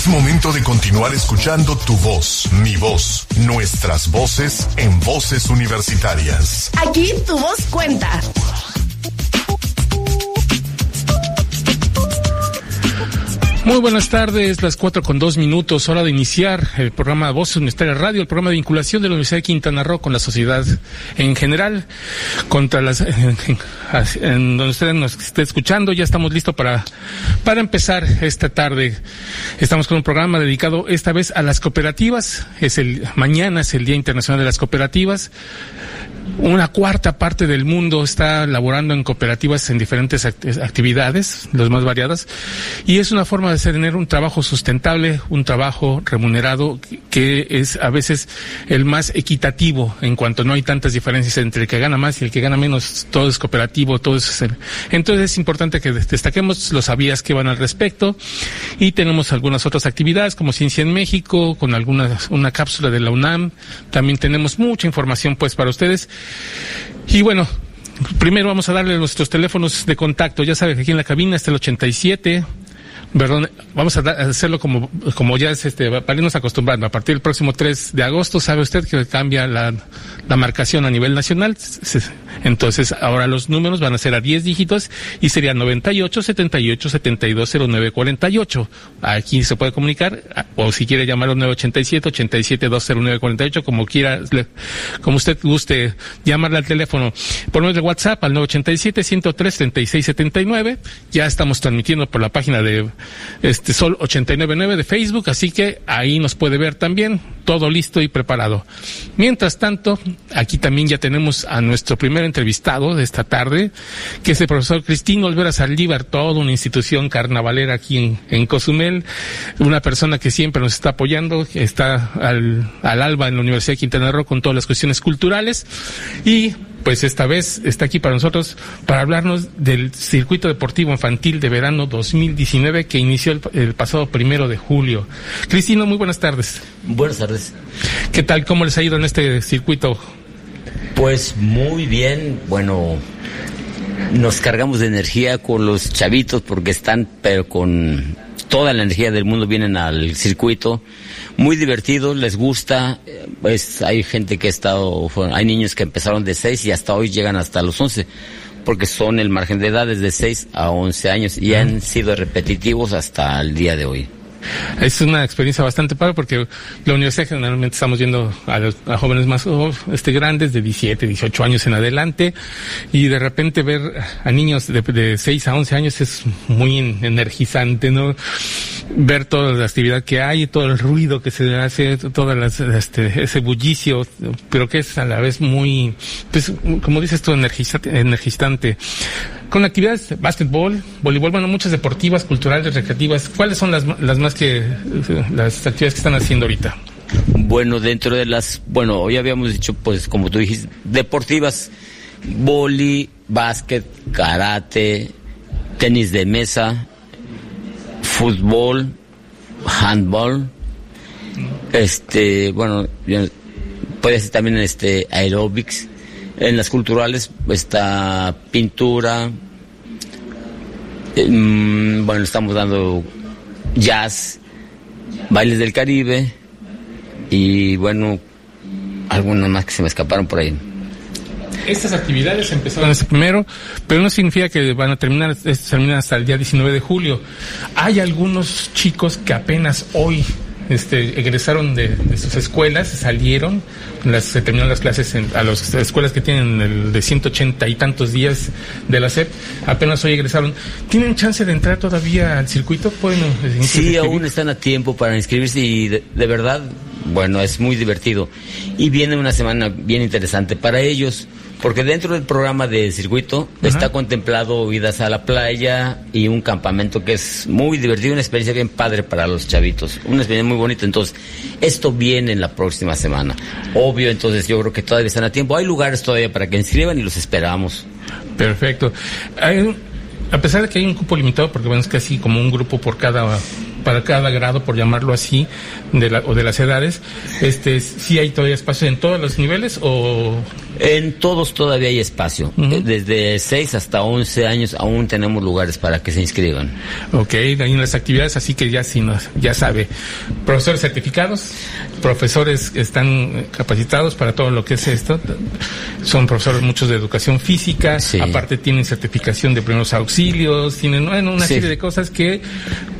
Es momento de continuar escuchando tu voz, mi voz, nuestras voces en voces universitarias. Aquí tu voz cuenta. Muy buenas tardes, las cuatro con dos minutos, hora de iniciar el programa Voces Universitarias Radio, el programa de vinculación de la Universidad de Quintana Roo con la sociedad en general, contra las, en, donde usted nos esté escuchando, ya estamos listos para, para empezar esta tarde. Estamos con un programa dedicado esta vez a las cooperativas, es el, mañana es el Día Internacional de las Cooperativas una cuarta parte del mundo está laborando en cooperativas en diferentes actividades, las más variadas, y es una forma de tener un trabajo sustentable, un trabajo remunerado que es a veces el más equitativo en cuanto no hay tantas diferencias entre el que gana más y el que gana menos, todo es cooperativo, todo es... Entonces es importante que destaquemos los sabías que van al respecto y tenemos algunas otras actividades como Ciencia en México, con alguna una cápsula de la UNAM, también tenemos mucha información pues para ustedes y bueno, primero vamos a darle nuestros teléfonos de contacto. Ya saben que aquí en la cabina está el 87 Perdón, vamos a, hacerlo como, como ya es este, para irnos acostumbrando. A partir del próximo 3 de agosto, sabe usted que cambia la, la marcación a nivel nacional. Entonces, ahora los números van a ser a 10 dígitos y serían 98 78 72 09 48. Aquí se puede comunicar, o si quiere llamar al 987 87 209 48, como quiera, como usted guste llamarle al teléfono. Por medio de WhatsApp al 987 103 36 79. Ya estamos transmitiendo por la página de este Sol 899 de Facebook, así que ahí nos puede ver también, todo listo y preparado. Mientras tanto, aquí también ya tenemos a nuestro primer entrevistado de esta tarde, que es el profesor Cristino Olvera Saldívar, toda una institución carnavalera aquí en, Cozumel, una persona que siempre nos está apoyando, está al, al alba en la Universidad de Quintana Roo con todas las cuestiones culturales y pues esta vez está aquí para nosotros para hablarnos del circuito deportivo infantil de verano 2019 que inició el, pasado primero de julio. Cristino, muy buenas tardes. Buenas tardes. ¿Qué tal? ¿Cómo les ha ido en este circuito? Pues muy bien, bueno, nos cargamos de energía con los chavitos porque están, pero con toda la energía del mundo vienen al circuito muy divertido, les gusta, pues hay gente que ha estado, hay niños que empezaron de 6 y hasta hoy llegan hasta los 11, porque son el margen de edad desde 6 a 11 años y han sido repetitivos hasta el día de hoy. Es una experiencia bastante padre porque la universidad generalmente estamos viendo a, jóvenes más oh, este, grandes, de 17, 18 años en adelante, y de repente ver a niños de, de 6 a 11 años es muy energizante, ¿no? Ver toda la actividad que hay, todo el ruido que se hace, toda este, ese bullicio, pero que es a la vez muy, pues, como dices tú, energizante con actividades básquetbol, voleibol, bueno, muchas deportivas, culturales, recreativas. ¿Cuáles son las, las más que las actividades que están haciendo ahorita? Bueno, dentro de las, bueno, hoy habíamos dicho, pues, como tú dijiste, deportivas, boli, básquet, karate, tenis de mesa, fútbol, handball, este, bueno, puede ser también este aerobics, en las culturales está pintura, mm, bueno, estamos dando jazz, bailes del Caribe y bueno, algunas más que se me escaparon por ahí. Estas actividades empezaron este primero, pero no significa que van a terminar, terminan hasta el día 19 de julio. Hay algunos chicos que apenas hoy este, egresaron de, sus escuelas, salieron, las, se terminaron las clases en, a las escuelas que tienen el de 180 y tantos días de la SEP, apenas hoy egresaron. ¿Tienen chance de entrar todavía al circuito? ¿Pueden eh, Sí, aún están a tiempo para inscribirse y de verdad, bueno, es muy divertido. Y viene una semana bien interesante para ellos porque dentro del programa de circuito está contemplado idas a la playa y un campamento que es muy divertido, una experiencia bien padre para los chavitos, una experiencia muy bonita. Entonces, esto viene en la próxima semana. Obvio, entonces yo creo que todavía están a tiempo. Hay lugares todavía para que inscriban y los esperamos. Perfecto. a pesar de que hay un cupo limitado, porque bueno, es casi como un grupo por cada para cada grado, por llamarlo así, de la, o de las edades, este, ¿sí hay todavía espacio en todos los niveles o...? En todos todavía hay espacio. Eh, Desde 6 hasta 11 años aún tenemos lugares para que se inscriban. Ok, hay las actividades, así que ya si nos, ya sabe. Profesores certificados, profesores están capacitados para todo lo que es esto. Son profesores muchos de educación física, aparte tienen certificación de primeros auxilios, tienen una serie de cosas que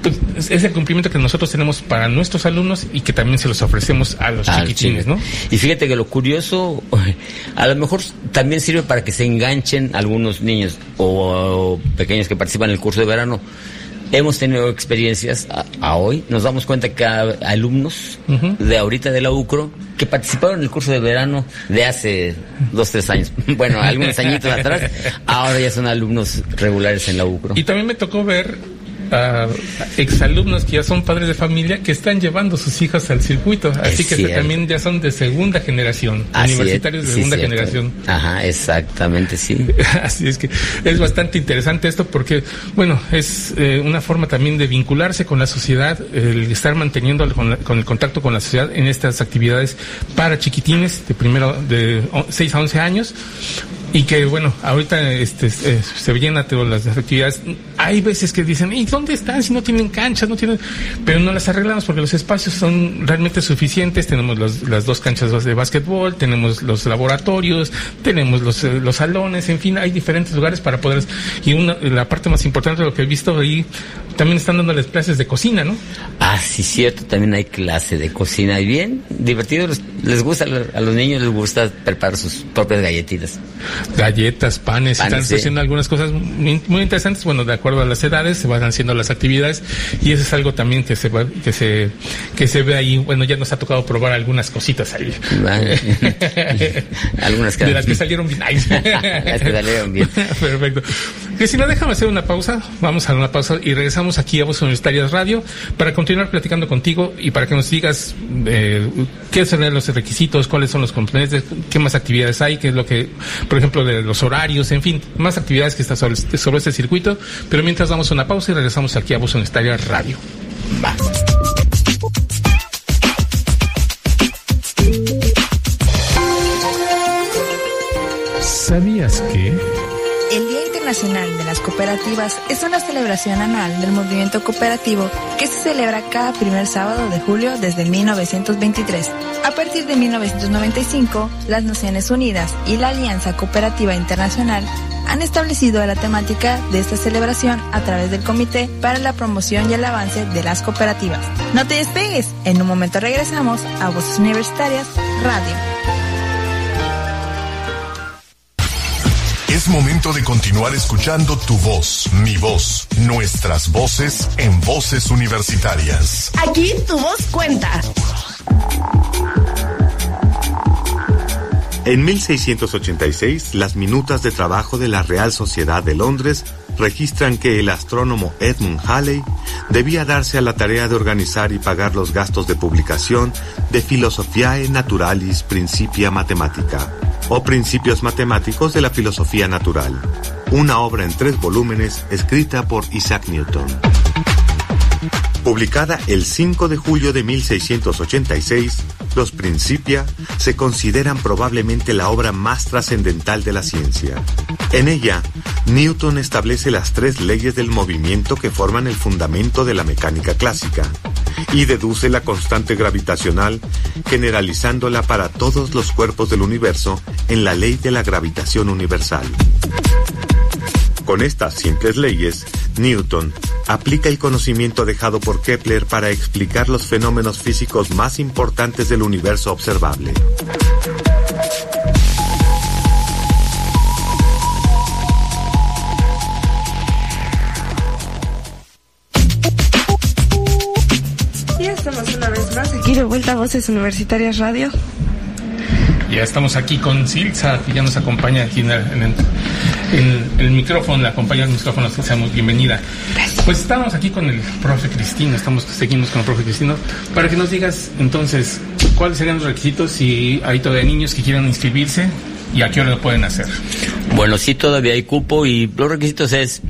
pues, es el cumplimiento que nosotros tenemos para nuestros alumnos y que también se los ofrecemos a los ah, chiquitines, ¿no? Y fíjate que lo curioso, a lo mejor también sirve para que se enganchen algunos niños o, pequeños que participan en el curso de verano. Hemos tenido experiencias a, hoy, nos damos cuenta que hay alumnos de ahorita de la UCRO que participaron en el curso de verano de hace dos, tres años. Bueno, algunos añitos atrás, ahora ya son alumnos regulares en la UCRO. Y también me tocó ver a exalumnos que ya son padres de familia que están llevando sus hijas al circuito. Así que también ya son de segunda generación, universitarios de segunda generación. Ajá, exactamente, sí. Así es que es bastante interesante esto porque, bueno, es eh, una forma también de vincularse con la sociedad, el estar manteniendo con, con, el contacto con la sociedad en estas actividades para chiquitines de primero de 6 a 11 años y que bueno, ahorita este, eh, se llena todas las actividades. Hay veces que dicen, ¿y dónde están si no tienen canchas? no tienen Pero no las arreglamos porque los espacios son realmente suficientes. Tenemos las dos canchas de básquetbol, tenemos los laboratorios, tenemos los, eh, los salones, en fin, hay diferentes lugares para poder... Y una, la parte más importante de lo que he visto ahí, también están dándoles clases de cocina, ¿no? Ah, sí, cierto, también hay clase de cocina. Y bien, divertido, les, gusta, a los niños les gusta preparar sus propias galletitas galletas, panes, están haciendo algunas cosas muy, interesantes, bueno, de acuerdo a las edades se van haciendo las actividades y eso es algo también que se que se que se ve ahí, bueno, ya nos ha tocado probar algunas cositas ahí. algunas que... de las que salieron bien. las que salieron bien. Perfecto. Que si no déjame hacer una pausa, vamos a una pausa y regresamos aquí a Voz Universitarias Radio para continuar platicando contigo y para que nos digas eh, qué son los requisitos, cuáles son los componentes, qué más actividades hay, qué es lo que, por ejemplo, de los horarios, en fin, más actividades que están sobre, este, circuito. Pero mientras damos una pausa y regresamos aquí a Voz Universitaria Radio. ¿Sabías que? El Día Internacional de las Cooperativas es una celebración anual del movimiento cooperativo que se celebra cada primer sábado de julio desde 1923. A partir de 1995, las Naciones Unidas y la Alianza Cooperativa Internacional han establecido la temática de esta celebración a través del Comité para la Promoción y el Avance de las Cooperativas. No te despegues, en un momento regresamos a Voces Universitarias Radio. Es momento de continuar escuchando tu voz, mi voz, nuestras voces en voces universitarias. Aquí tu voz cuenta. En 1686, las minutas de trabajo de la Real Sociedad de Londres registran que el astrónomo Edmund Halley debía darse a la tarea de organizar y pagar los gastos de publicación de Philosophiae Naturalis Principia Mathematica, o Principios Matemáticos de la Filosofía Natural, una obra en tres volúmenes escrita por Isaac Newton. Publicada el 5 de julio de 1686, los Principia se consideran probablemente la obra más trascendental de la ciencia. En ella, Newton establece las tres leyes del movimiento que forman el fundamento de la mecánica clásica y deduce la constante gravitacional, generalizándola para todos los cuerpos del universo en la ley de la gravitación universal. Con estas simples leyes, Newton aplica el conocimiento dejado por Kepler para explicar los fenómenos físicos más importantes del universo observable. Ya estamos una vez más aquí de vuelta a Voces Universitarias Radio. Ya estamos aquí con Silsa, que ya nos acompaña aquí en el, micrófono, la acompaña el micrófono, sea muy bienvenida. Pues estamos aquí con el profe Cristino, estamos, seguimos con el profe Cristino, para que nos digas entonces cuáles serían los requisitos si hay todavía niños que quieran inscribirse y a qué hora lo pueden hacer. Bueno, sí, todavía hay cupo y los requisitos es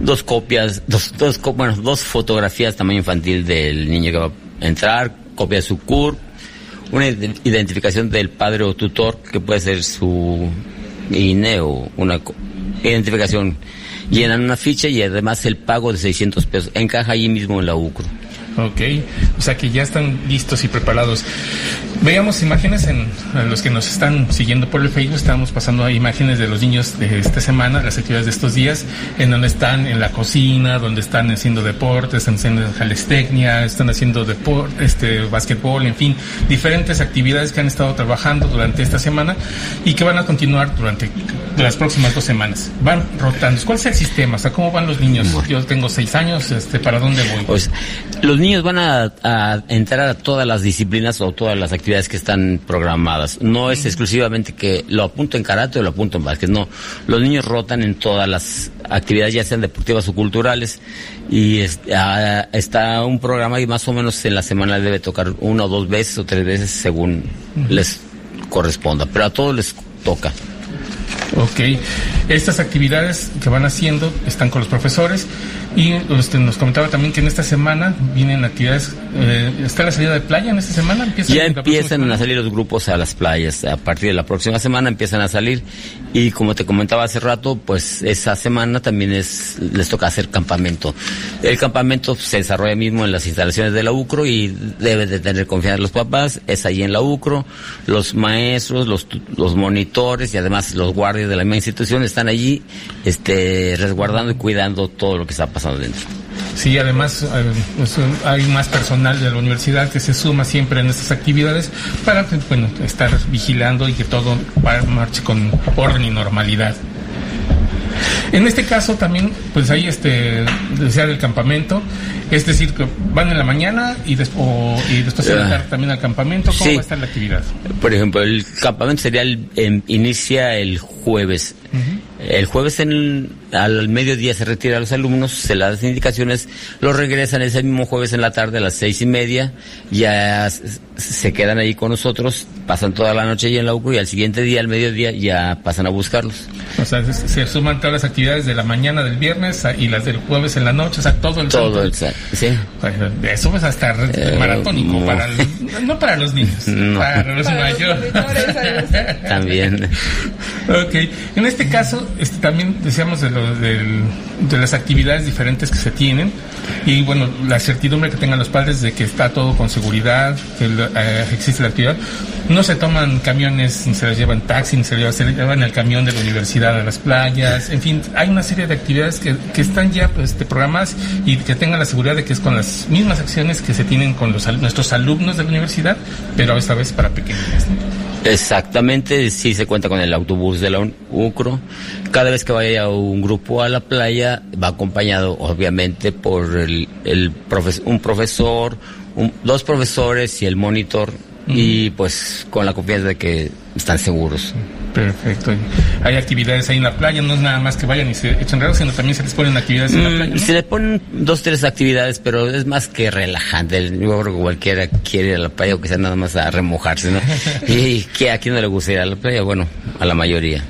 dos copias, dos, dos, bueno, dos fotografías tamaño infantil del niño que va a entrar, copia de su CURP, una identificación del padre o tutor, que puede ser su INE o una identificación. Llenan una ficha y además el pago de 600 pesos. Encaja ahí mismo en la UCRO. Ok, o sea que ya están listos y preparados. Veamos imágenes en, los que nos están siguiendo por el Facebook. Estamos pasando imágenes de los niños de esta semana, las actividades de estos días, en donde están en la cocina, donde están haciendo deportes, están haciendo jalestecnia, están haciendo deporte, este, básquetbol, en fin, diferentes actividades que han estado trabajando durante esta semana y que van a continuar durante las próximas dos semanas. Van rotando. ¿Cuál es el sistema? O sea, ¿cómo van los niños? Yo tengo seis años, este, ¿para dónde voy? Pues los niños van a, entrar a todas las disciplinas o todas las actividades que están programadas. No es exclusivamente que lo apunto en karate o lo apunto en básquet, no. Los niños rotan en todas las actividades, ya sean deportivas o culturales, y ah, está un programa y más o menos en la semana debe tocar una o dos veces o tres veces según les corresponda, pero a todos les toca. Ok, estas actividades que van haciendo están con los profesores y usted nos comentaba también que en esta semana vienen actividades. Eh, ¿Está la salida de playa en esta semana? ya empiezan a salir los grupos a las playas. A partir de la próxima semana empiezan a salir. Y como te comentaba hace rato, pues esa semana también es les toca hacer campamento. El campamento se desarrolla mismo en las instalaciones de la UCRO y debe de tener confianza los papás. Es allí en la UCRO. Los maestros, los, los monitores y además los guardias de la misma institución están allí este, resguardando y cuidando todo lo que está pasando pasando dentro. Sí, además eh, pues, hay más personal de la universidad que se suma siempre en estas actividades para bueno, estar vigilando y que todo marche con orden y normalidad. En este caso también, pues ahí este, desear el campamento, es decir, que van en la mañana y, después y después se van también al campamento, ¿cómo va a estar la actividad? Por ejemplo, el campamento sería el, em, inicia el jueves. El jueves en, al mediodía se retira a los alumnos, se les das indicaciones, los regresan ese mismo jueves en la tarde a las seis y media, ya se quedan ahí con nosotros, pasan toda la noche ahí en la UCRO y al siguiente día, al mediodía, ya pasan a buscarlos. O sea, se suman todas las actividades de la mañana del viernes y las del jueves en la noche, o sea, todo el Todo el sí. Eso es hasta eh, maratónico, para no para los niños, para los mayores. También. ok, en este caso, este, también decíamos de, lo, de las actividades diferentes que se tienen y bueno, la certidumbre que tengan los padres de que está todo con seguridad, que eh, existe la actividad. No se toman camiones, ni se les llevan taxi, ni se les llevan, el camión de la universidad a las playas. En fin, hay una serie de actividades que, que están ya pues, programas y que tengan la seguridad de que es con las mismas acciones que se tienen con los, nuestros alumnos de la universidad, pero esta vez para pequeños. Exactamente, sí se cuenta con el autobús de la UCRO. Cada vez que vaya un grupo a la playa va acompañado obviamente por el, el un profesor, dos profesores y el monitor y pues con la confianza de que están seguros. Perfecto. Hay actividades ahí en la playa, no es nada más que vayan y se echen relajo, sino también se les ponen actividades en la mm, playa. Se le ponen dos, tres actividades, pero es más que relajante. Yo creo que cualquiera quiere ir a la playa o que sea nada más a remojarse, ¿no? y que a quién no le gusta ir a la playa, bueno, a la mayoría.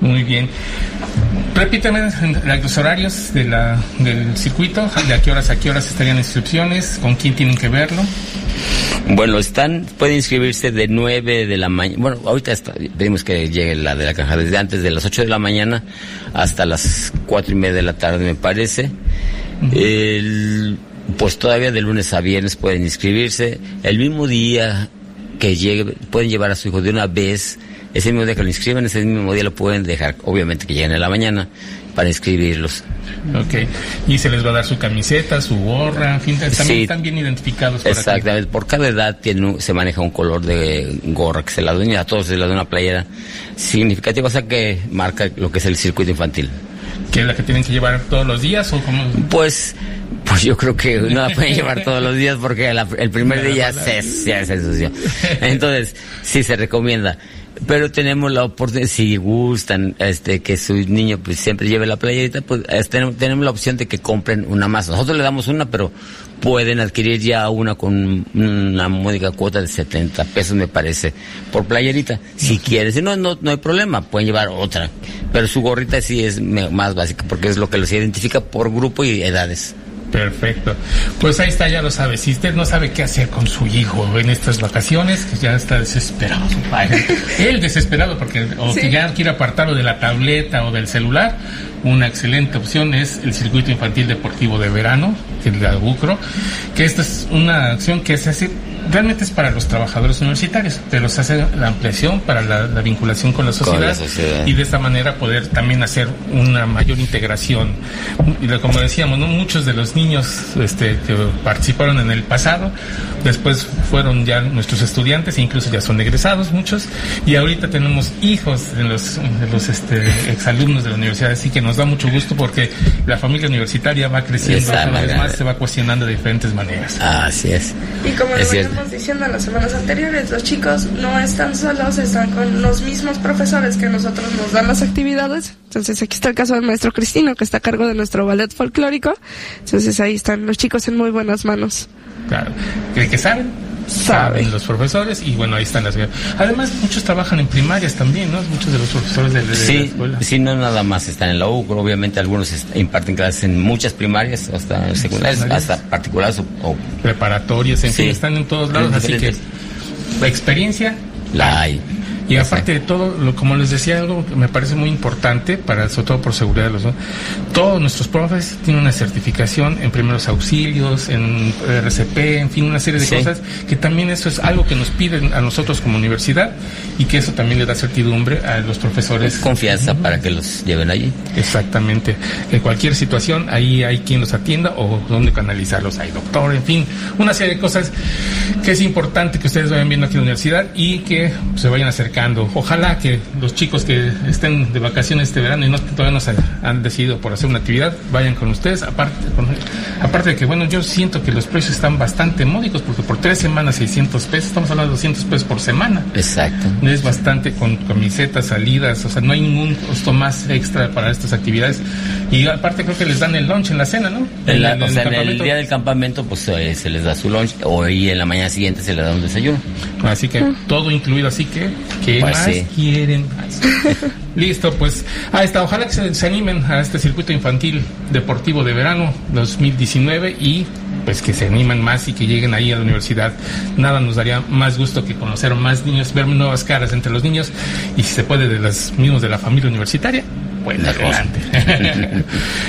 Muy bien. Repítame los horarios de la, del circuito, de a qué horas a qué horas estarían inscripciones, con quién tienen que verlo. Bueno, están, pueden inscribirse de 9 de la mañana. Bueno, ahorita pedimos que llegue la de la caja desde antes de las 8 de la mañana hasta las cuatro y media de la tarde, me parece. pues todavía de lunes a viernes pueden inscribirse. El mismo día que llegue, pueden llevar a su hijo de una vez. Ese mismo día que lo inscriben, ese mismo día lo pueden dejar, obviamente que lleguen en la mañana para inscribirlos. Ok, y se les va a dar su camiseta, su gorra, en fin, también están bien identificados. Por exactamente, por cada edad tiene, se maneja un color de gorra que se la da a todos se la da una playera significativa, o sea que marca lo que es el circuito infantil. ¿Que es la que tienen que llevar todos los días o cómo? Pues pues yo creo que no la pueden llevar todos los días porque el primer día se, se, se ensució. Entonces, sí se recomienda pero tenemos la oportunidad, si gustan este que su niño pues siempre lleve la playerita, pues tenemos, la opción de que compren una más. Nosotros le damos una, pero pueden adquirir ya una con una módica cuota de 70 pesos, me parece, por playerita. Si quieren, si no, no, no hay problema, pueden llevar otra. Pero su gorrita sí es más básica, porque es lo que los identifica por grupo y edades. Perfecto. Pues ahí está, ya lo sabe. Si usted no sabe qué hacer con su hijo en estas vacaciones, que ya está desesperado su padre. Él desesperado porque o que ya quiere apartarlo de la tableta o del celular, una excelente opción es el circuito infantil deportivo de verano, que es la UCRO, que esta es una acción que se hace realmente es para los trabajadores universitarios, pero se hace la ampliación para la, vinculación con la, sociedad, y de esta manera poder también hacer una mayor integración. Y como decíamos, ¿no? muchos de los niños este, que participaron en el pasado, después fueron ya nuestros estudiantes e incluso ya son egresados muchos, y ahorita tenemos hijos de los, de los este, exalumnos de la universidad, así que nos da mucho gusto porque la familia universitaria va creciendo cada vez más, se va cuestionando de diferentes maneras. Así es. Y como diciendo en las semanas anteriores, los chicos no están solos, están con los mismos profesores que nosotros nos dan las actividades. Entonces aquí está el caso del maestro Cristino, que está a cargo de nuestro ballet folclórico. Entonces ahí están los chicos en muy buenas manos. Claro, que, que saben saben los profesores y bueno, ahí están las... Además, muchos trabajan en primarias también, ¿no? Muchos de los profesores de, la escuela. Sí, no nada más están en la U, obviamente algunos imparten clases en muchas primarias, hasta secundarias, hasta particulares o, preparatorias, en fin, están en todos lados, así que la experiencia la hay. Y aparte de todo, lo, como les decía, algo que me parece muy importante, para sobre todo por seguridad de los todos nuestros profes tienen una certificación en primeros auxilios, en RCP, en fin, una serie de cosas que también eso es algo que nos piden a nosotros como universidad y que eso también le da certidumbre a los profesores. Confianza para que los lleven allí. Exactamente. En cualquier situación, ahí hay quien los atienda o dónde canalizarlos. Hay doctor, en fin, una serie de cosas que es importante que ustedes vayan viendo aquí en la universidad y que se vayan acercando Ojalá que los chicos que estén de vacaciones este verano y no todavía no se han decidido por hacer una actividad, vayan con ustedes. Aparte, aparte de que, bueno, yo siento que los precios están bastante módicos porque por tres semanas 600 pesos, estamos hablando de 200 pesos por semana. Exacto. Es bastante con camisetas, salidas, o sea, no hay ningún costo más extra para estas actividades. Y aparte creo que les dan el lunch en la cena, ¿no? En o sea, en el día del campamento pues eh, se les da su lunch o ahí en la mañana siguiente se les da un desayuno. Así que todo incluido, así que ¿Qué pues más quieren? Listo, pues ahí está. Ojalá que se, animen a este circuito infantil deportivo de verano 2019 y pues que se animen más y que lleguen ahí a la universidad. Nada nos daría más gusto que conocer más niños, ver nuevas caras entre los niños y si se puede de los mismos de la familia universitaria, pues adelante.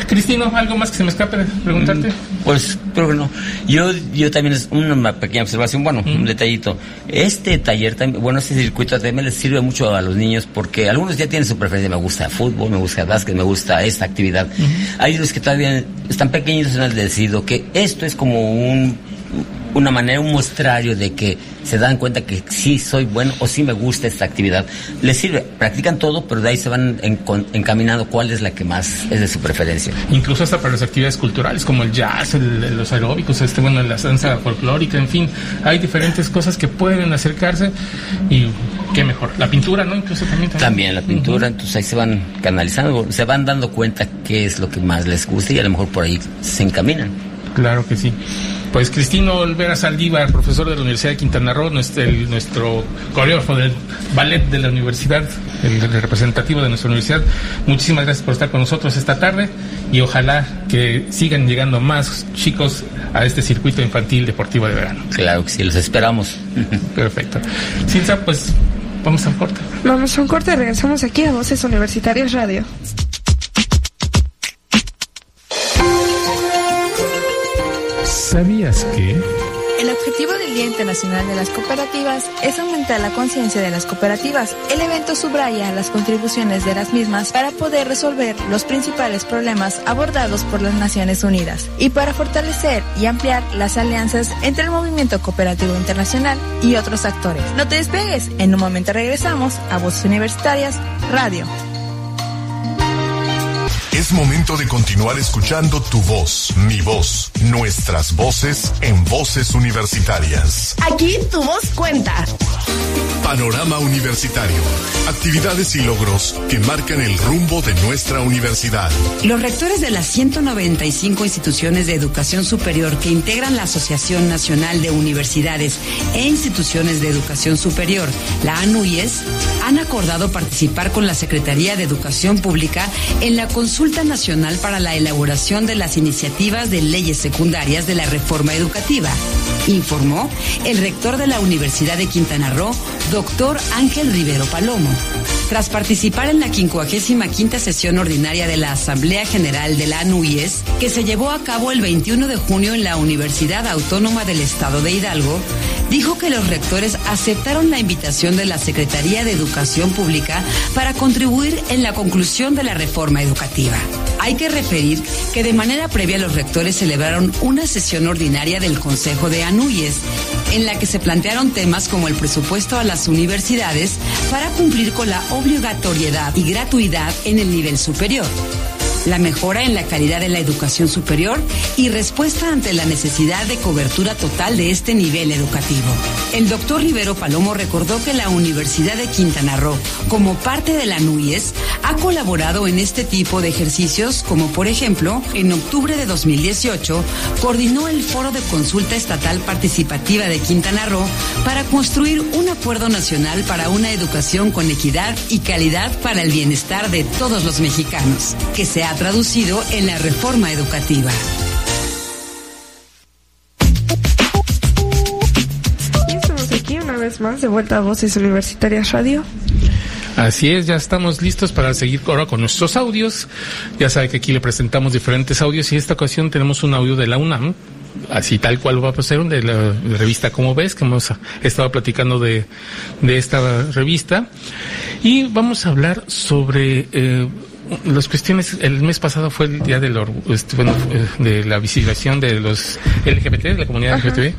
Cristino, ¿algo más que se me escape de preguntarte? Mm, pues creo que no. Yo, yo también es una pequeña observación, bueno, un detallito. Este taller, bueno, este circuito también les sirve mucho a los niños porque algunos ya tienen su preferencia. Me gusta fútbol, me gusta básquet, me gusta esta actividad. Hay los que todavía están pequeños en el decidido que esto es como un una manera, un muestrario de que se dan cuenta que sí soy bueno o sí me gusta esta actividad. Les sirve, practican todo, pero de ahí se van encaminando cuál es la que más es de su preferencia. Incluso hasta para las actividades culturales como el jazz, los aeróbicos, este, bueno, la danza folclórica, en fin, hay diferentes cosas que pueden acercarse y qué mejor. La pintura, ¿no? Incluso también. También, la pintura, entonces ahí se van canalizando, se van dando cuenta qué es lo que más les gusta y a lo mejor por ahí se encaminan. Claro que sí. Pues Cristino Olvera Saldívar, profesor de la Universidad de Quintana Roo, nuestro, nuestro coreógrafo del ballet de la universidad, el, representativo de nuestra universidad, muchísimas gracias por estar con nosotros esta tarde y ojalá que sigan llegando más chicos a este circuito infantil deportivo de verano. Claro que sí, los esperamos. Perfecto. Cinza, pues vamos a un corte. Vamos a un corte, regresamos aquí a Voces Universitarias Radio. ¿Sabías que? El objetivo del Día Internacional de las Cooperativas es aumentar la conciencia de las cooperativas. El evento subraya las contribuciones de las mismas para poder resolver los principales problemas abordados por las Naciones Unidas y para fortalecer y ampliar las alianzas entre el movimiento cooperativo internacional y otros actores. No te despegues, en un momento regresamos a Voces Universitarias Radio. Es momento de continuar escuchando tu voz, mi voz, nuestras voces en voces universitarias. Aquí tu voz cuenta. Panorama Universitario. Actividades y logros que marcan el rumbo de nuestra universidad. Los rectores de las 195 instituciones de educación superior que integran la Asociación Nacional de Universidades e Instituciones de Educación Superior, la ANUIES, han acordado participar con la Secretaría de Educación Pública en la consulta Nacional para la elaboración de las iniciativas de leyes secundarias de la reforma educativa, informó el rector de la Universidad de Quintana Roo, doctor Ángel Rivero Palomo. Tras participar en la 55 sesión ordinaria de la Asamblea General de la ANUIES, que se llevó a cabo el 21 de junio en la Universidad Autónoma del Estado de Hidalgo, dijo que los rectores aceptaron la invitación de la Secretaría de Educación Pública para contribuir en la conclusión de la reforma educativa. Hay que referir que de manera previa los rectores celebraron una sesión ordinaria del Consejo de ANUYES, en la que se plantearon temas como el presupuesto a las universidades para cumplir con la obligatoriedad y gratuidad en el nivel superior la mejora en la calidad de la educación superior y respuesta ante la necesidad de cobertura total de este nivel educativo. El doctor Rivero Palomo recordó que la Universidad de Quintana Roo, como parte de la NUIES, ha colaborado en este tipo de ejercicios, como por ejemplo, en octubre de 2018, coordinó el Foro de Consulta Estatal Participativa de Quintana Roo para construir un acuerdo nacional para una educación con equidad y calidad para el bienestar de todos los mexicanos, que se traducido en la reforma educativa. Y estamos aquí una vez más de vuelta a Voces Universitarias Radio. Así es, ya estamos listos para seguir ahora con nuestros audios. Ya sabe que aquí le presentamos diferentes audios y esta ocasión tenemos un audio de la UNAM, así tal cual va a pasar, de la revista Como ves, que hemos estado platicando de, de esta revista. Y vamos a hablar sobre... Eh, las cuestiones, el mes pasado fue el día del este, bueno, eh, de la visibilización de los LGBT, de la comunidad LGBT.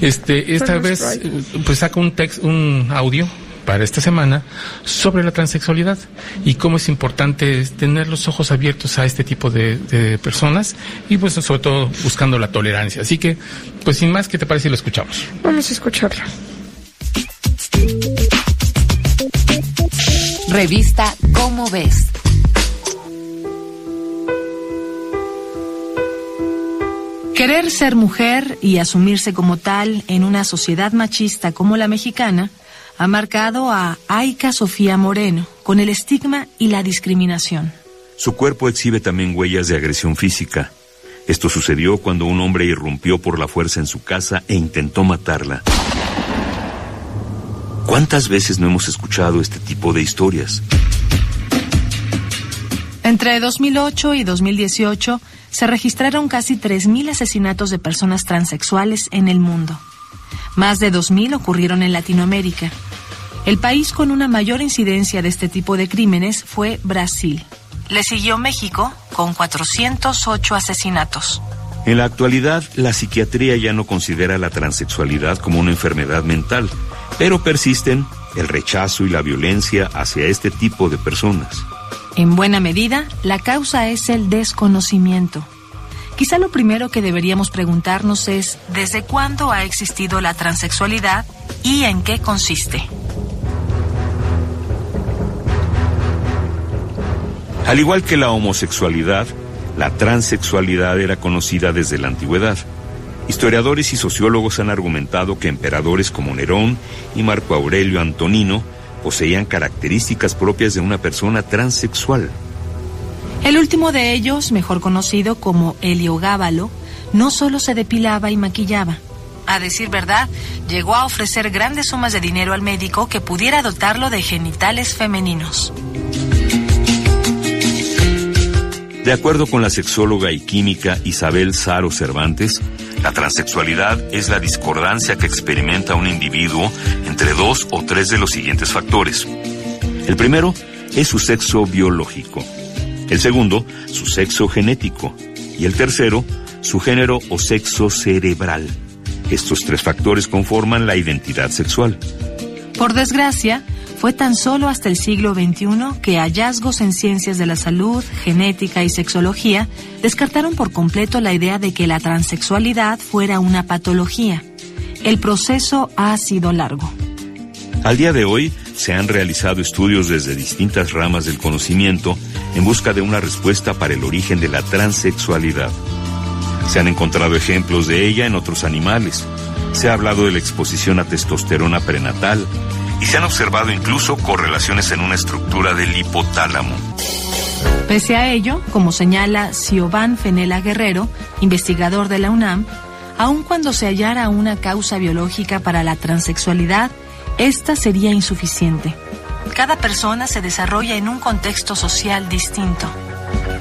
Este, esta vez, eh, pues saca un text, un audio para esta semana sobre la transexualidad y cómo es importante tener los ojos abiertos a este tipo de, de, personas y pues sobre todo buscando la tolerancia. Así que, pues sin más, ¿qué te parece si lo escuchamos? Vamos a escucharlo. Revista Cómo ves Querer ser mujer y asumirse como tal en una sociedad machista como la mexicana ha marcado a Aika Sofía Moreno con el estigma y la discriminación. Su cuerpo exhibe también huellas de agresión física. Esto sucedió cuando un hombre irrumpió por la fuerza en su casa e intentó matarla. ¿Cuántas veces no hemos escuchado este tipo de historias? Entre 2008 y 2018, se registraron casi 3.000 asesinatos de personas transexuales en el mundo. Más de 2.000 ocurrieron en Latinoamérica. El país con una mayor incidencia de este tipo de crímenes fue Brasil. Le siguió México con 408 asesinatos. En la actualidad, la psiquiatría ya no considera la transexualidad como una enfermedad mental, pero persisten el rechazo y la violencia hacia este tipo de personas. En buena medida, la causa es el desconocimiento. Quizá lo primero que deberíamos preguntarnos es ¿desde cuándo ha existido la transexualidad y en qué consiste? Al igual que la homosexualidad, la transexualidad era conocida desde la antigüedad. Historiadores y sociólogos han argumentado que emperadores como Nerón y Marco Aurelio Antonino poseían características propias de una persona transexual. El último de ellos, mejor conocido como Heliogábalo, no solo se depilaba y maquillaba. A decir verdad, llegó a ofrecer grandes sumas de dinero al médico que pudiera dotarlo de genitales femeninos. De acuerdo con la sexóloga y química Isabel Saro Cervantes, la transexualidad es la discordancia que experimenta un individuo entre dos o tres de los siguientes factores. El primero es su sexo biológico. El segundo, su sexo genético. Y el tercero, su género o sexo cerebral. Estos tres factores conforman la identidad sexual. Por desgracia, fue tan solo hasta el siglo XXI que hallazgos en ciencias de la salud, genética y sexología descartaron por completo la idea de que la transexualidad fuera una patología. El proceso ha sido largo. Al día de hoy, se han realizado estudios desde distintas ramas del conocimiento en busca de una respuesta para el origen de la transexualidad. Se han encontrado ejemplos de ella en otros animales. Se ha hablado de la exposición a testosterona prenatal, y se han observado incluso correlaciones en una estructura del hipotálamo. Pese a ello, como señala Siobhan Fenela Guerrero, investigador de la UNAM, aun cuando se hallara una causa biológica para la transexualidad, esta sería insuficiente. Cada persona se desarrolla en un contexto social distinto.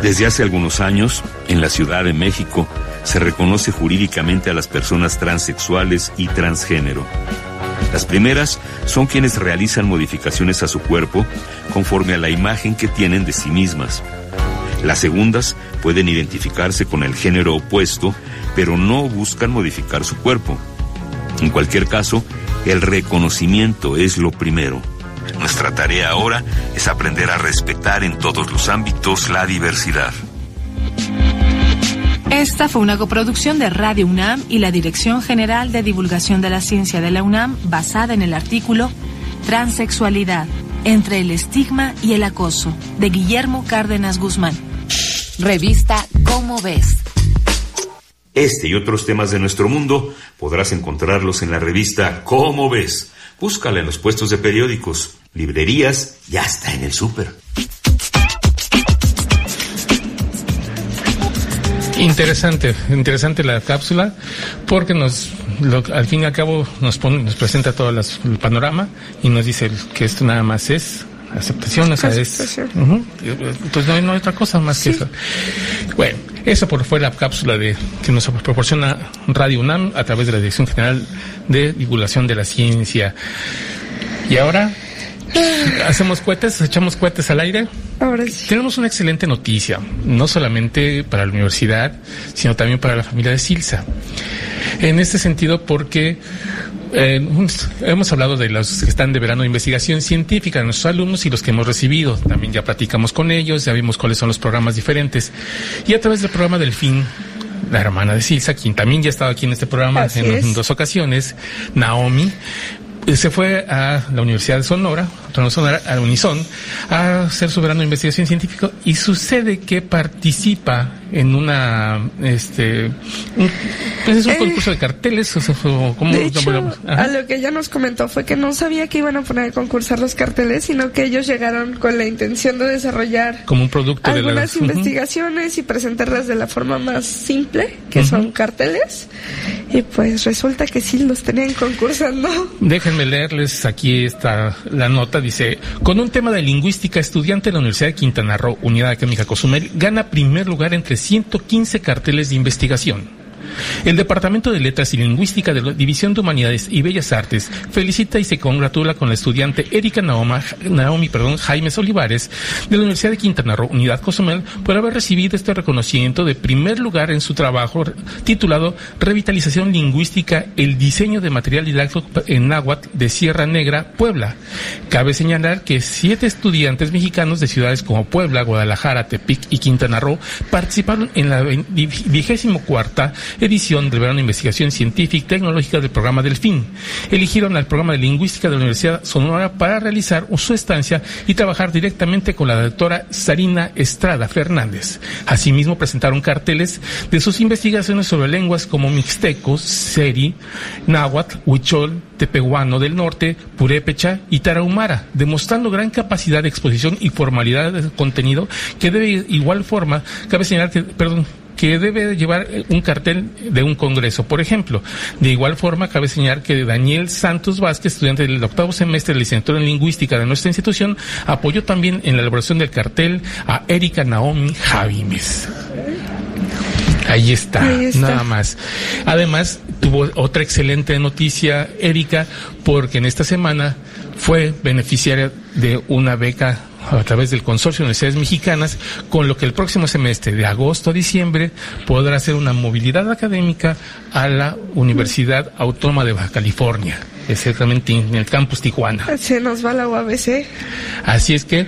Desde hace algunos años, en la Ciudad de México, se reconoce jurídicamente a las personas transexuales y transgénero. Las primeras son quienes realizan modificaciones a su cuerpo conforme a la imagen que tienen de sí mismas. Las segundas pueden identificarse con el género opuesto, pero no buscan modificar su cuerpo. En cualquier caso, el reconocimiento es lo primero. Nuestra tarea ahora es aprender a respetar en todos los ámbitos la diversidad. Esta fue una coproducción de Radio UNAM y la Dirección General de Divulgación de la Ciencia de la UNAM basada en el artículo Transexualidad, entre el estigma y el acoso, de Guillermo Cárdenas Guzmán. Revista Cómo ves. Este y otros temas de nuestro mundo podrás encontrarlos en la revista Cómo ves. Búscala en los puestos de periódicos, librerías y hasta en el súper. Interesante, interesante la cápsula, porque nos, lo- al fin y al cabo nos pone, nos presenta todo las- el panorama y nos dice que esto nada más es aceptación, o sea, es. Ujú. entonces no hay, no hay otra cosa más que eso. Bueno, eso por, fue la cápsula de que nos proporciona Radio UNAM a través de la Dirección General de Divulgación de la Ciencia. Y ahora hacemos cohetes, echamos cohetes al aire. Ahora sí. Tenemos una excelente noticia, no solamente para la universidad, sino también para la familia de Silsa. En este sentido, porque eh, hemos hablado de los que están de verano de investigación científica, nuestros alumnos y los que hemos recibido. También ya platicamos con ellos, ya vimos cuáles son los programas diferentes. Y a través del programa del fin, la hermana de Silsa, quien también ya ha estado aquí en este programa en, en dos ocasiones, Naomi, se fue a la Universidad de Sonora, Autónoma Sonora, Unison, a hacer su verano de investigación científica y sucede que participa en una, este, un, pues es un Eh, concurso de carteles, o sea, ¿cómo De hecho, a lo que ella nos comentó fue que no sabía que iban a poner a concursar los carteles, sino que ellos llegaron con la intención de desarrollar como un producto de algunas investigaciones y presentarlas de la forma más simple, que son carteles. Y pues resulta que sí los tenían concursando. Déjenme leerles aquí está la nota. Dice, con un tema de lingüística, estudiante de la Universidad de Quintana Roo, Unidad Académica Cozumel, gana primer lugar entre 115 carteles de investigación. El Departamento de Letras y Lingüística de la División de Humanidades y Bellas Artes felicita y se congratula con la estudiante Erika Naoma- Naomi perdón, Jaimes Olivares de la Universidad de Quintana Roo, Unidad Cozumel, por haber recibido este reconocimiento de primer lugar en su trabajo titulado Revitalización Lingüística, el diseño de material didáctico en náhuatl de Sierra Negra, Puebla. Cabe señalar que siete estudiantes mexicanos de ciudades como Puebla, Guadalajara, Tepic y Quintana Roo participaron en la vigésimo cuarta edición del verano de investigación científica y tecnológica del programa Delfín. Eligieron al programa de lingüística de la Universidad Sonora para realizar su estancia y trabajar directamente con la doctora Sarina Estrada Fernández. Asimismo presentaron carteles de sus investigaciones sobre lenguas como mixteco, seri, náhuatl, huichol, tepehuano del norte, purépecha y tarahumara, demostrando gran capacidad de exposición y formalidad de contenido que debe igual forma, cabe señalar que, perdón, que debe llevar un cartel de un congreso, por ejemplo. De igual forma, cabe señalar que Daniel Santos Vázquez, estudiante del octavo semestre de licenciatura en lingüística de nuestra institución, apoyó también en la elaboración del cartel a Erika Naomi Javimes. Ahí está, Ahí está. nada más. Además, tuvo otra excelente noticia, Erika, porque en esta semana fue beneficiaria de una beca a través del Consorcio de Universidades Mexicanas, con lo que el próximo semestre, de agosto a diciembre, podrá hacer una movilidad académica a la Universidad Autónoma de Baja California, exactamente en el campus Tijuana. Se nos va la UABC. Así es que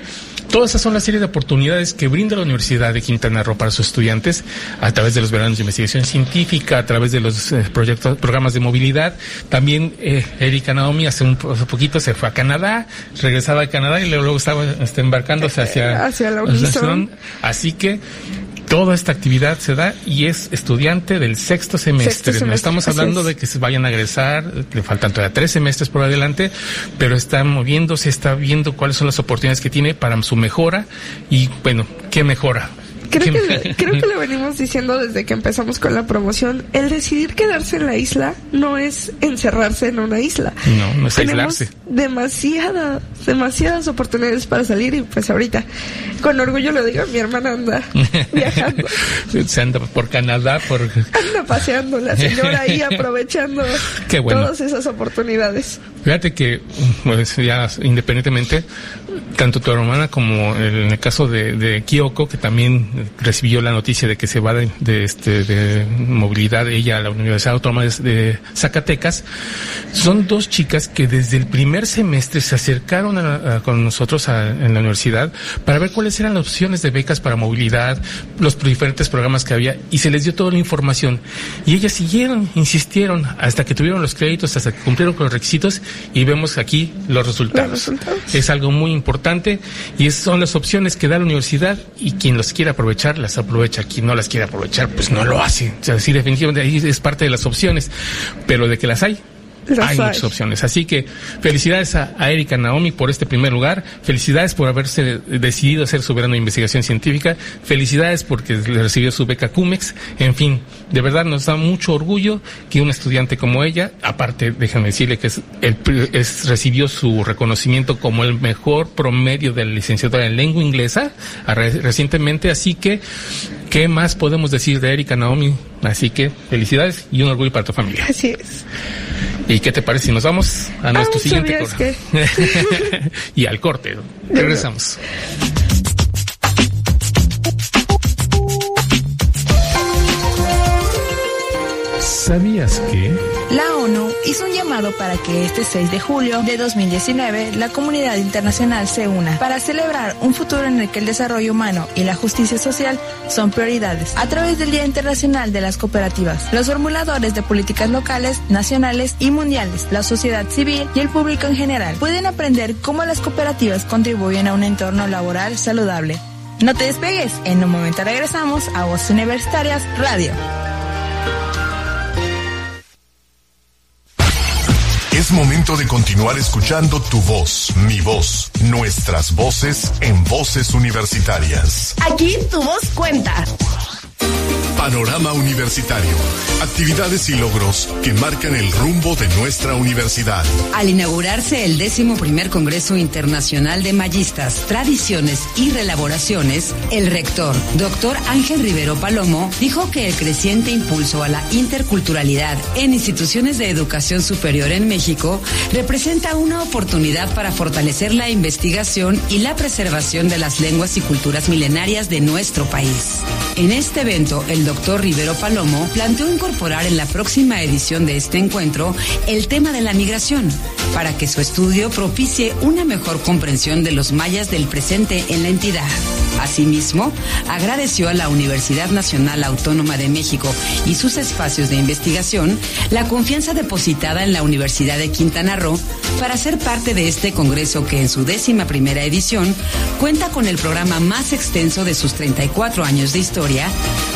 todas esas son las series de oportunidades que brinda la Universidad de Quintana Roo para sus estudiantes a través de los veranos de investigación científica, a través de los eh, proyectos, programas de movilidad. También eh, Erika Naomi hace un hace poquito se fue a Canadá, regresaba de Canadá y luego, estaba este, embarcándose hacia, Hacia la. Así que toda esta actividad se da y es estudiante del sexto semestre. No estamos hablando de que se vayan a egresar, le faltan todavía tres semestres por adelante, pero está moviéndose, está viendo cuáles son las oportunidades que tiene para su mejora y bueno, ¿qué mejora? Creo que, creo que lo venimos diciendo desde que empezamos con la promoción. El decidir quedarse en la isla no es encerrarse en una isla. No, no es Tenemos demasiadas, demasiadas oportunidades para salir y pues ahorita, con orgullo lo digo, mi hermana anda viajando. Se anda por Canadá, por... Anda paseando la señora ahí aprovechando todas esas oportunidades. Fíjate que, pues ya independientemente, tanto tu hermana como en el caso de, de que también recibió la noticia de que se va de, este, de movilidad ella a la Universidad Autónoma de, Zacatecas, son dos chicas que desde el primer semestre se acercaron con nosotros en la universidad para ver cuáles eran las opciones de becas para movilidad, los diferentes programas que había y se les dio toda la información. Y ellas siguieron, insistieron hasta que tuvieron los créditos, hasta que cumplieron con los requisitos y vemos aquí los resultados. Es algo muy importante y son las opciones que da la universidad y quien los quiera aprovechar las aprovecha. Quien no las quiere aprovechar, pues no lo hace. O sea, sí, definitivamente ahí es parte de las opciones. Pero de que las hay, hay muchas opciones. Así que felicidades a, Erika Naomi por este primer lugar. Felicidades por haberse decidido hacer su verano de investigación científica. Felicidades porque recibió su beca CUMEX. En fin, de verdad nos da mucho orgullo que un estudiante como ella, aparte, déjame decirle que es, es recibió su reconocimiento como el mejor promedio de la licenciatura en lengua inglesa recientemente. Así que, ¿qué más podemos decir de Erika Naomi? Así que felicidades y un orgullo para tu familia. Así es. ¿Y qué te parece si nos vamos a nuestro ah, siguiente corte? y al corte. Regresamos. ¿Sabías que? La ONU hizo un llamado para que este 6 de julio de 2019 la comunidad internacional se una para celebrar un futuro en el que el desarrollo humano y la justicia social son prioridades. A través del Día Internacional de las Cooperativas, los formuladores de políticas locales, nacionales y mundiales, la sociedad civil y el público en general pueden aprender cómo las cooperativas contribuyen a un entorno laboral saludable. No te despegues, en un momento regresamos a Voz Universitarias Radio. Es momento de continuar escuchando tu voz, mi voz, nuestras voces en voces universitarias. Aquí tu voz cuenta. Panorama Universitario. Actividades y logros que marcan el rumbo de nuestra universidad. Al inaugurarse el décimo primer Congreso Internacional de Mayistas, Tradiciones y Relaboraciones, el rector, doctor Ángel Rivero Palomo, dijo que el creciente impulso a la interculturalidad en instituciones de educación superior en México representa una oportunidad para fortalecer la investigación y la preservación de las lenguas y culturas milenarias de nuestro país. En este evento, el Rivero Palomo planteó incorporar en la próxima edición de este encuentro el tema de la migración, para que su estudio propicie una mejor comprensión de los mayas del presente en la entidad. Asimismo, agradeció a la Universidad Nacional Autónoma de México y sus espacios de investigación la confianza depositada en la Universidad de Quintana Roo para ser parte de este congreso que en su décima primera edición cuenta con el programa más extenso de sus 34 años de historia,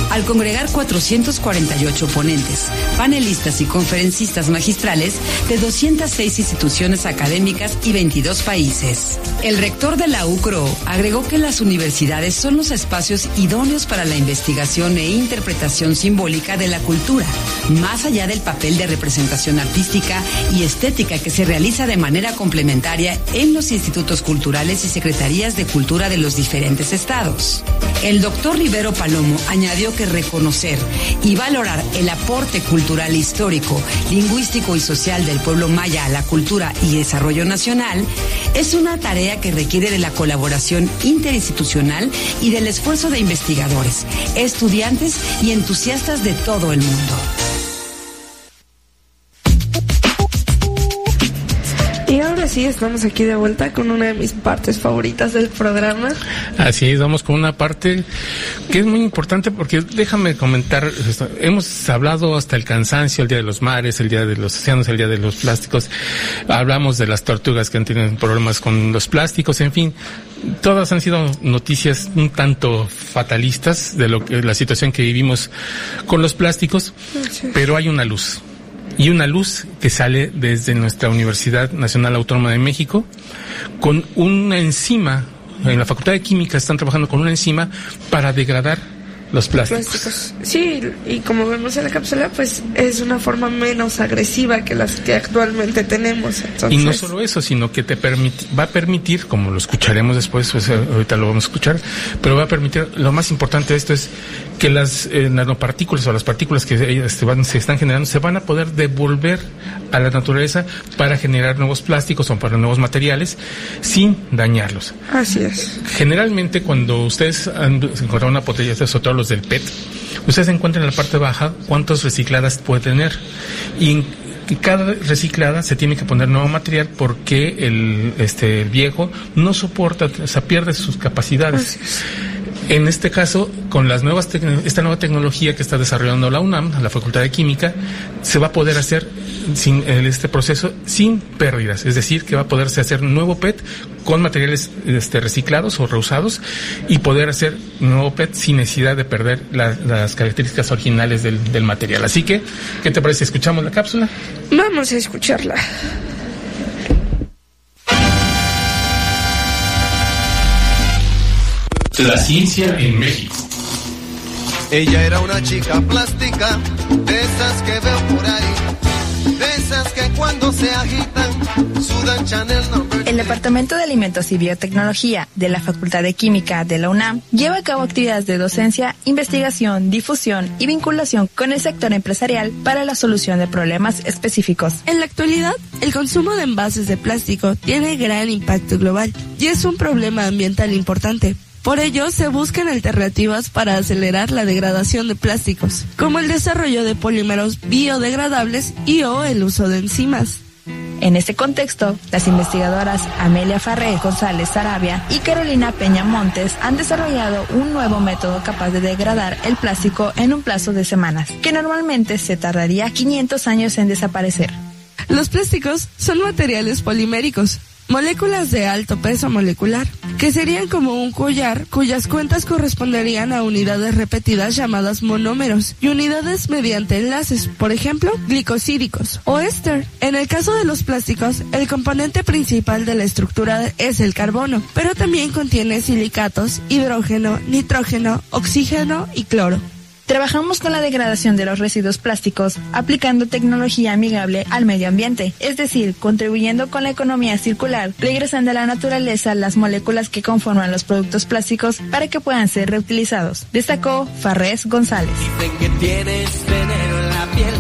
al congregar 448 ponentes, panelistas y conferencistas magistrales de 206 instituciones académicas y 22 países. El rector de la UCRO agregó que las universidades son los espacios idóneos para la investigación e interpretación simbólica de la cultura, más allá del papel de representación artística y estética que se realiza de manera complementaria en los institutos culturales y secretarías de cultura de los diferentes estados. El doctor Rivero Palomo añadió que reconocer y valorar el aporte cultural, histórico, lingüístico y social del pueblo maya a la cultura y desarrollo nacional es una tarea que requiere de la colaboración interinstitucional y del esfuerzo de investigadores, estudiantes y entusiastas de todo el mundo. Que sí, estamos aquí de vuelta con una de mis partes favoritas del programa. Así es, vamos con una parte que es muy importante porque déjame comentar, hemos hablado hasta el cansancio, el día de los mares, el día de los océanos, el día de los plásticos, hablamos de las tortugas que han tenido problemas con los plásticos, en fin, todas han sido noticias un tanto fatalistas de lo que la situación que vivimos con los plásticos, pero hay una luz y una luz que sale desde nuestra Universidad Nacional Autónoma de México con una enzima, en la Facultad de Química están trabajando con una enzima para degradar los plásticos. Sí, y como vemos en la cápsula, pues es una forma menos agresiva que las que actualmente tenemos. Y no solo eso, sino que te va a permitir, como lo escucharemos después, pues, eh, ahorita lo vamos a escuchar, pero va a permitir, lo más importante de esto es que las eh, nanopartículas o las partículas que se, van, se están generando se van a poder devolver a la naturaleza para generar nuevos plásticos o para nuevos materiales sin dañarlos. Así es. Generalmente cuando ustedes han encontrado una botella de los del PET, ustedes encuentran en la parte baja cuántas recicladas puede tener. Y cada reciclada se tiene que poner nuevo material porque el este viejo no soporta, o sea, pierde sus capacidades. En este caso, con las nuevas esta nueva tecnología que está desarrollando la UNAM, la Facultad de Química, se va a poder hacer sin este proceso sin pérdidas, es decir, que va a poderse hacer nuevo PET con materiales este, reciclados o reusados y poder hacer nuevo PET sin necesidad de perder las características originales del, del material. Así que, ¿qué te parece? ¿Escuchamos la cápsula? Vamos a escucharla. La ciencia en México. Ella era una chica plástica, de esas que veo por ahí, de esas que cuando se agitan sudan Chanel El Departamento de Alimentos y Biotecnología de la Facultad de Química de la UNAM lleva a cabo actividades de docencia, investigación, difusión y vinculación con el sector empresarial para la solución de problemas específicos. En la actualidad, el consumo de envases de plástico tiene gran impacto global y es un problema ambiental importante por ello, se buscan alternativas para acelerar la degradación de plásticos, como el desarrollo de polímeros biodegradables y o el uso de enzimas. En este contexto, las investigadoras Amelia Farré González Sarabia y Carolina Peña Montes han desarrollado un nuevo método capaz de degradar el plástico en un plazo de semanas, que normalmente se tardaría 500 años en desaparecer. Los plásticos son materiales poliméricos, moléculas de alto peso molecular, que serían como un collar cuyas cuentas corresponderían a unidades repetidas llamadas monómeros y unidades mediante enlaces, por ejemplo, glicosídicos o éster. En el caso de los plásticos, el componente principal de la estructura es el carbono, pero también contiene silicatos, hidrógeno, nitrógeno, oxígeno y cloro. Trabajamos con la degradación de los residuos plásticos aplicando tecnología amigable al medio ambiente, es decir, contribuyendo con la economía circular, regresando a la naturaleza las moléculas que conforman los productos plásticos para que puedan ser reutilizados, destacó Farrés González. Dicen que tienes veneno en la piel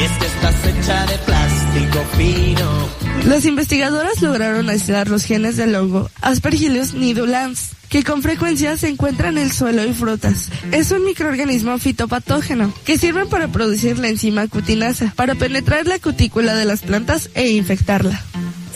y es que estás hecha de plástico fino. Las investigadoras lograron aislar los genes del hongo Aspergillus nidulans que con frecuencia se encuentra en el suelo y frutas. Es un microorganismo fitopatógeno que sirve para producir la enzima cutinasa, para penetrar la cutícula de las plantas e infectarla.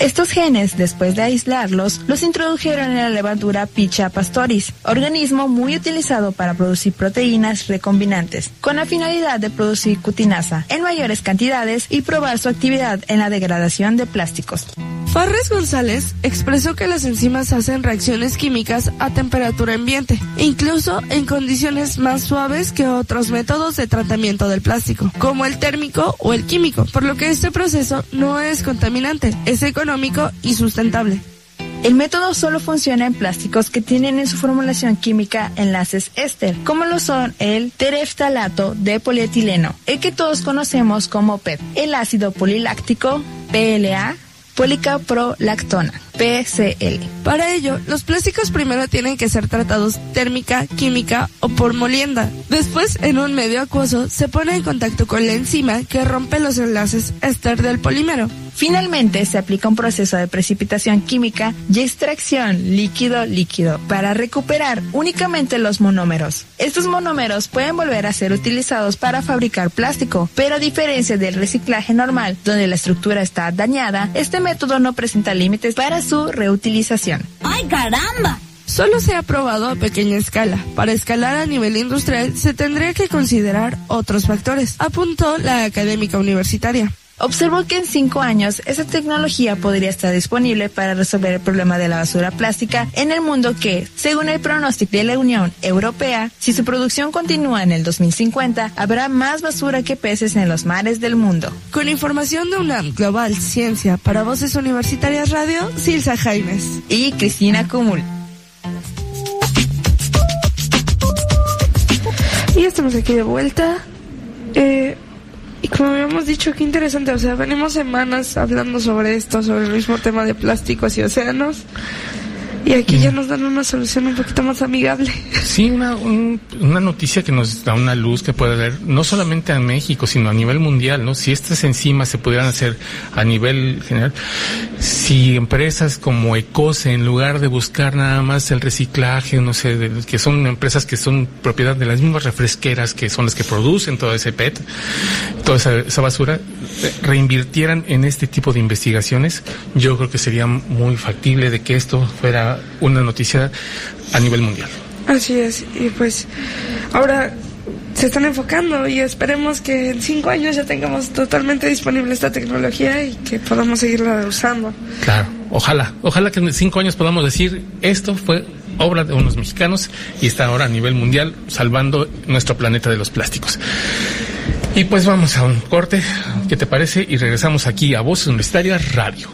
Estos genes, después de aislarlos, los introdujeron en la levadura Picha pastoris, organismo muy utilizado para producir proteínas recombinantes, con la finalidad de producir cutinasa en mayores cantidades y probar su actividad en la degradación de plásticos. Farres González expresó que las enzimas hacen reacciones químicas a temperatura ambiente, incluso en condiciones más suaves que otros métodos de tratamiento del plástico, como el térmico o el químico, por lo que este proceso no es contaminante, es y sustentable. El método solo funciona en plásticos que tienen en su formulación química enlaces éster, como lo son el tereftalato de polietileno, el que todos conocemos como PEP, el ácido poliláctico, PLA, policaprolactona, PCL. Para ello, los plásticos primero tienen que ser tratados térmica, química o por molienda Después, en un medio acuoso, se pone en contacto con la enzima que rompe los enlaces éster del polímero. Finalmente, se aplica un proceso de precipitación química y extracción líquido-líquido para recuperar únicamente los monómeros. Estos monómeros pueden volver a ser utilizados para fabricar plástico, pero a diferencia del reciclaje normal, donde la estructura está dañada, este método no presenta límites para su reutilización. ¡Ay, caramba! Solo se ha probado a pequeña escala. Para escalar a nivel industrial se tendría que considerar otros factores, apuntó la académica universitaria. Observó que en cinco años esa tecnología podría estar disponible para resolver el problema de la basura plástica en el mundo que, según el pronóstico de la Unión Europea, si su producción continúa en el 2050, habrá más basura que peces en los mares del mundo. Con información de UNAM Global Ciencia para Voces Universitarias Radio, Silsa Jaimes y Cristina Cumul. Y estamos aquí de vuelta. Eh, y como habíamos dicho, qué interesante. O sea, venimos semanas hablando sobre esto, sobre el mismo tema de plásticos y océanos. Y aquí ya nos dan una solución un poquito más amigable. Sí, una, una noticia que nos da una luz que puede ver no solamente a México, sino a nivel mundial, ¿no? Si estas enzimas se pudieran hacer a nivel general, si empresas como Ecose, en lugar de buscar nada más el reciclaje, no sé, que son empresas que son propiedad de las mismas refresqueras que son las que producen todo ese PET, toda esa, esa basura, reinvirtieran en este tipo de investigaciones, yo creo que sería muy factible de que esto fuera una noticia a nivel mundial. Así es, y pues ahora se están enfocando y esperemos que en cinco años ya tengamos totalmente disponible esta tecnología y que podamos seguirla usando. Claro, ojalá, ojalá que en cinco años podamos decir esto fue obra de unos mexicanos y está ahora a nivel mundial salvando nuestro planeta de los plásticos. Y pues vamos a un corte, ¿qué te parece? Y regresamos aquí a Voces Universitarias Radio.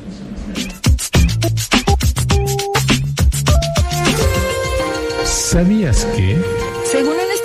¿Sabías que?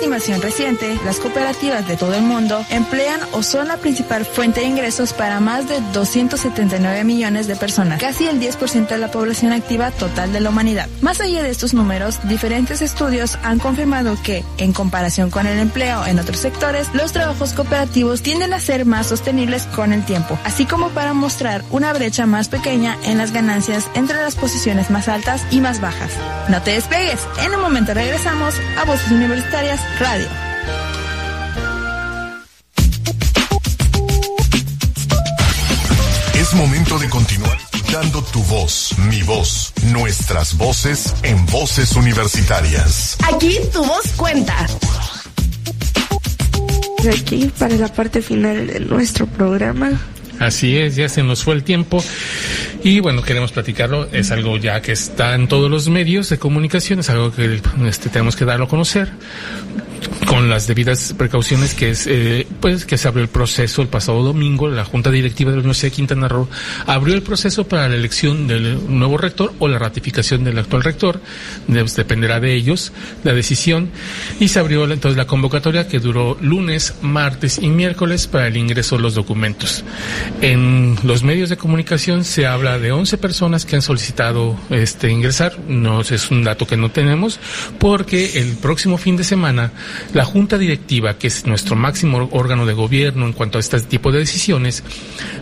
Estimación reciente, las cooperativas de todo el mundo emplean o son la principal fuente de ingresos para más de 279 millones de personas, casi el 10% de la población activa total de la humanidad. Más allá de estos números, diferentes estudios han confirmado que, en comparación con el empleo en otros sectores, los trabajos cooperativos tienden a ser más sostenibles con el tiempo, así como para mostrar una brecha más pequeña en las ganancias entre las posiciones más altas y más bajas. No te despegues, en un momento regresamos a Voces Universitarias Radio. Es momento de continuar escuchando tu voz, mi voz, nuestras voces en voces universitarias. Aquí tu voz cuenta. De aquí para la parte final de nuestro programa. Así es, ya se nos fue el tiempo y bueno, queremos platicarlo. Es algo ya que está en todos los medios de comunicación, es algo que este, tenemos que darlo a conocer con las debidas precauciones que es eh, pues que se abrió el proceso el pasado domingo la junta directiva de la Universidad de Quintana Roo abrió el proceso para la elección del nuevo rector o la ratificación del actual rector Pues, dependerá de ellos la decisión. Y se abrió entonces la convocatoria que duró lunes martes y miércoles para el ingreso de los documentos. En los medios de comunicación se habla de 11 personas que han solicitado este ingresar. No es un dato que no tenemos porque el próximo fin de semana Junta Directiva, que es nuestro máximo órgano de gobierno en cuanto a este tipo de decisiones,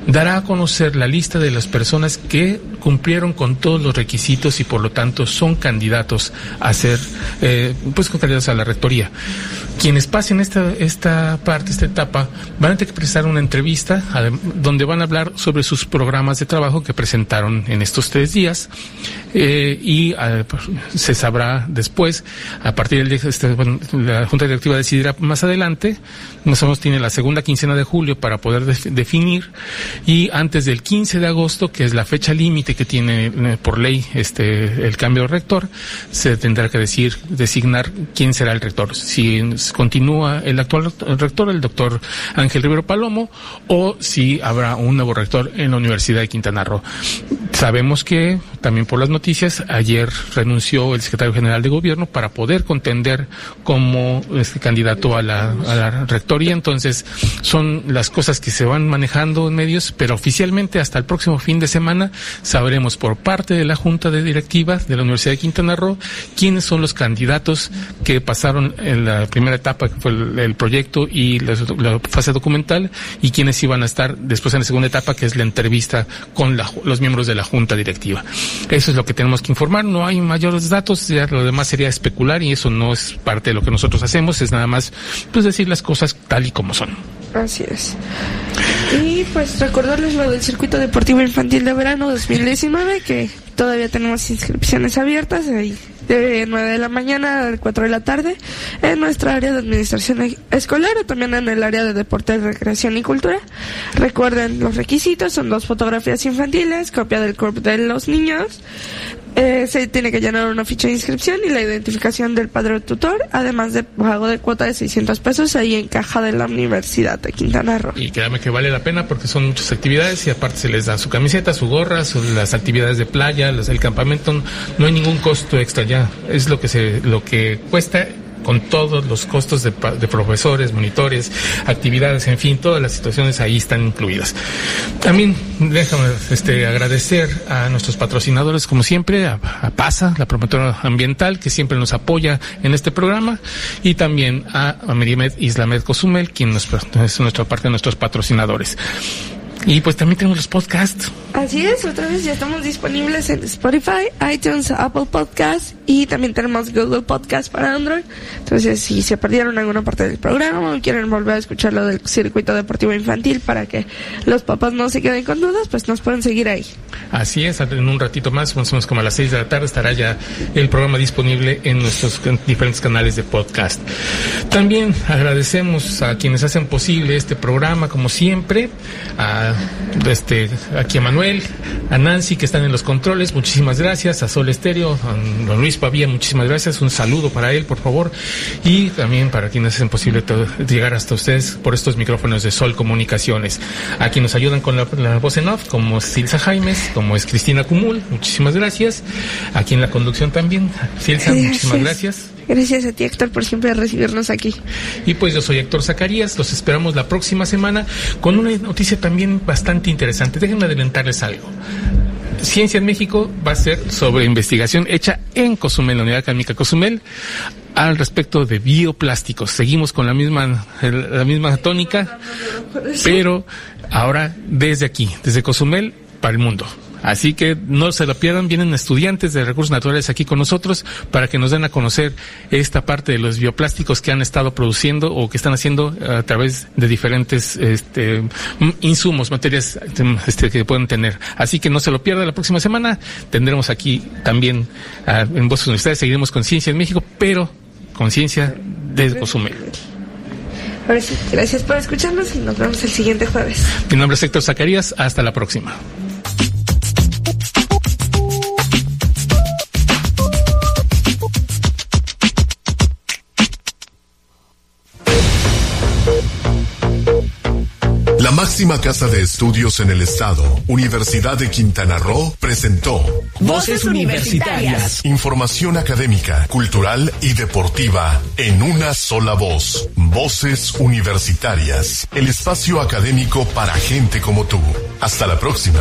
dará a conocer la lista de las personas que cumplieron con todos los requisitos y por lo tanto son candidatos a ser, eh, pues candidatos a la rectoría. Quienes pasen esta, esta parte, esta etapa, van a tener que presentar una entrevista donde van a hablar sobre sus programas de trabajo que presentaron en estos tres días eh, y uh, se sabrá después, a partir del este, bueno, la Junta Directiva decidirá más adelante, más o menos tiene la segunda quincena de julio para poder de definir y antes del 15 de agosto, que es la fecha límite que tiene eh, por ley este el cambio de rector, se tendrá que decir designar quién será el rector, si continúa el actual rector, el doctor Ángel Rivero Palomo, o si habrá un nuevo rector en la Universidad de Quintana Roo. Sabemos que también por las noticias ayer renunció el secretario general de gobierno para poder contender como este candidato a la, rectoría. Entonces, son las cosas que se van manejando en medios, pero oficialmente hasta el próximo fin de semana sabremos por parte de la Junta de Directiva de la Universidad de Quintana Roo quiénes son los candidatos que pasaron en la primera etapa, que fue el, proyecto y la, la, fase documental, y quienes iban a estar después en la segunda etapa, que es la entrevista con la, los miembros de la junta directiva. Eso es lo que tenemos que informar, no hay mayores datos, ya lo demás sería especular y eso no es parte de lo que nosotros hacemos, es nada más pues decir las cosas tal y como son. Así es. Y pues recordarles lo del circuito deportivo infantil de verano 2019, que todavía tenemos inscripciones abiertas ahí de 9 de la mañana a 4 de la tarde en nuestra área de administración escolar o también en el área de deportes, recreación y cultura. Recuerden los requisitos, son dos fotografías infantiles, copia del CURP de los niños, eh, se tiene que llenar una ficha de inscripción y la identificación del padre tutor, además de pago de cuota de 600 pesos ahí en caja de la Universidad de Quintana Roo. Y créame que vale la pena porque son muchas actividades y aparte se les da su camiseta, su gorra, las actividades de playa, los, el campamento, no hay ningún costo extra ya, es lo que se, lo que cuesta con todos los costos de, de, profesores, monitores, actividades, en fin, todas las situaciones ahí están incluidas. También déjame este, agradecer a nuestros patrocinadores, como siempre, a, PASA, la promotora ambiental, que siempre nos apoya en este programa, y también a, a Merimed Islamed Cozumel, quien nos, es nuestra parte de nuestros patrocinadores. Y pues también tenemos los podcasts. Así es, otra vez ya estamos disponibles en Spotify, iTunes, Apple Podcasts y también tenemos Google Podcast para Android. Entonces, si se perdieron alguna parte del programa o quieren volver a escuchar lo del circuito deportivo infantil para que los papás no se queden con dudas, pues nos pueden seguir ahí. Así es, en un ratito más, más o menos como a las 6 de la tarde, estará ya el programa disponible en nuestros diferentes canales de podcast. También agradecemos a quienes hacen posible este programa, como siempre, a este, aquí a Manuel, a Nancy que están en los controles, muchísimas gracias, a Sol Estéreo, a don Luis Pavía, muchísimas gracias, un saludo para él, por favor, y también para quienes hacen posible todo, llegar hasta ustedes por estos micrófonos de Sol Comunicaciones. A quienes nos ayudan con la, la voz en off, como Silsa Jaimes, como es Cristina Cumul, muchísimas gracias. Aquí en la conducción también, Silsa, muchísimas gracias. Gracias a ti, Héctor, por siempre recibirnos aquí. Y pues yo soy Héctor Zacarías, los esperamos la próxima semana con una noticia también bastante interesante. Déjenme adelantarles algo. Ciencia en México va a ser sobre investigación hecha en Cozumel, la Unidad Académica Cozumel, al respecto de bioplásticos. Seguimos con la misma, la misma tónica, pero ahora desde aquí, desde Cozumel para el mundo. Así que no se lo pierdan, vienen estudiantes de recursos naturales aquí con nosotros para que nos den a conocer esta parte de los bioplásticos que han estado produciendo o que están haciendo a través de diferentes este, insumos, materias este, que pueden tener. Así que no se lo pierdan la próxima semana. Tendremos aquí también uh, en Voces Universidades, seguiremos con Ciencia en México, pero con Ciencia desde Cozumel. Ahora sí, gracias por escucharnos y nos vemos el siguiente jueves. Mi nombre es Héctor Zacarías, hasta la próxima. La máxima casa de estudios en el estado, Universidad de Quintana Roo, presentó Voces Universitarias. Información académica, cultural y deportiva en una sola voz. Voces Universitarias. El espacio académico para gente como tú. Hasta la próxima.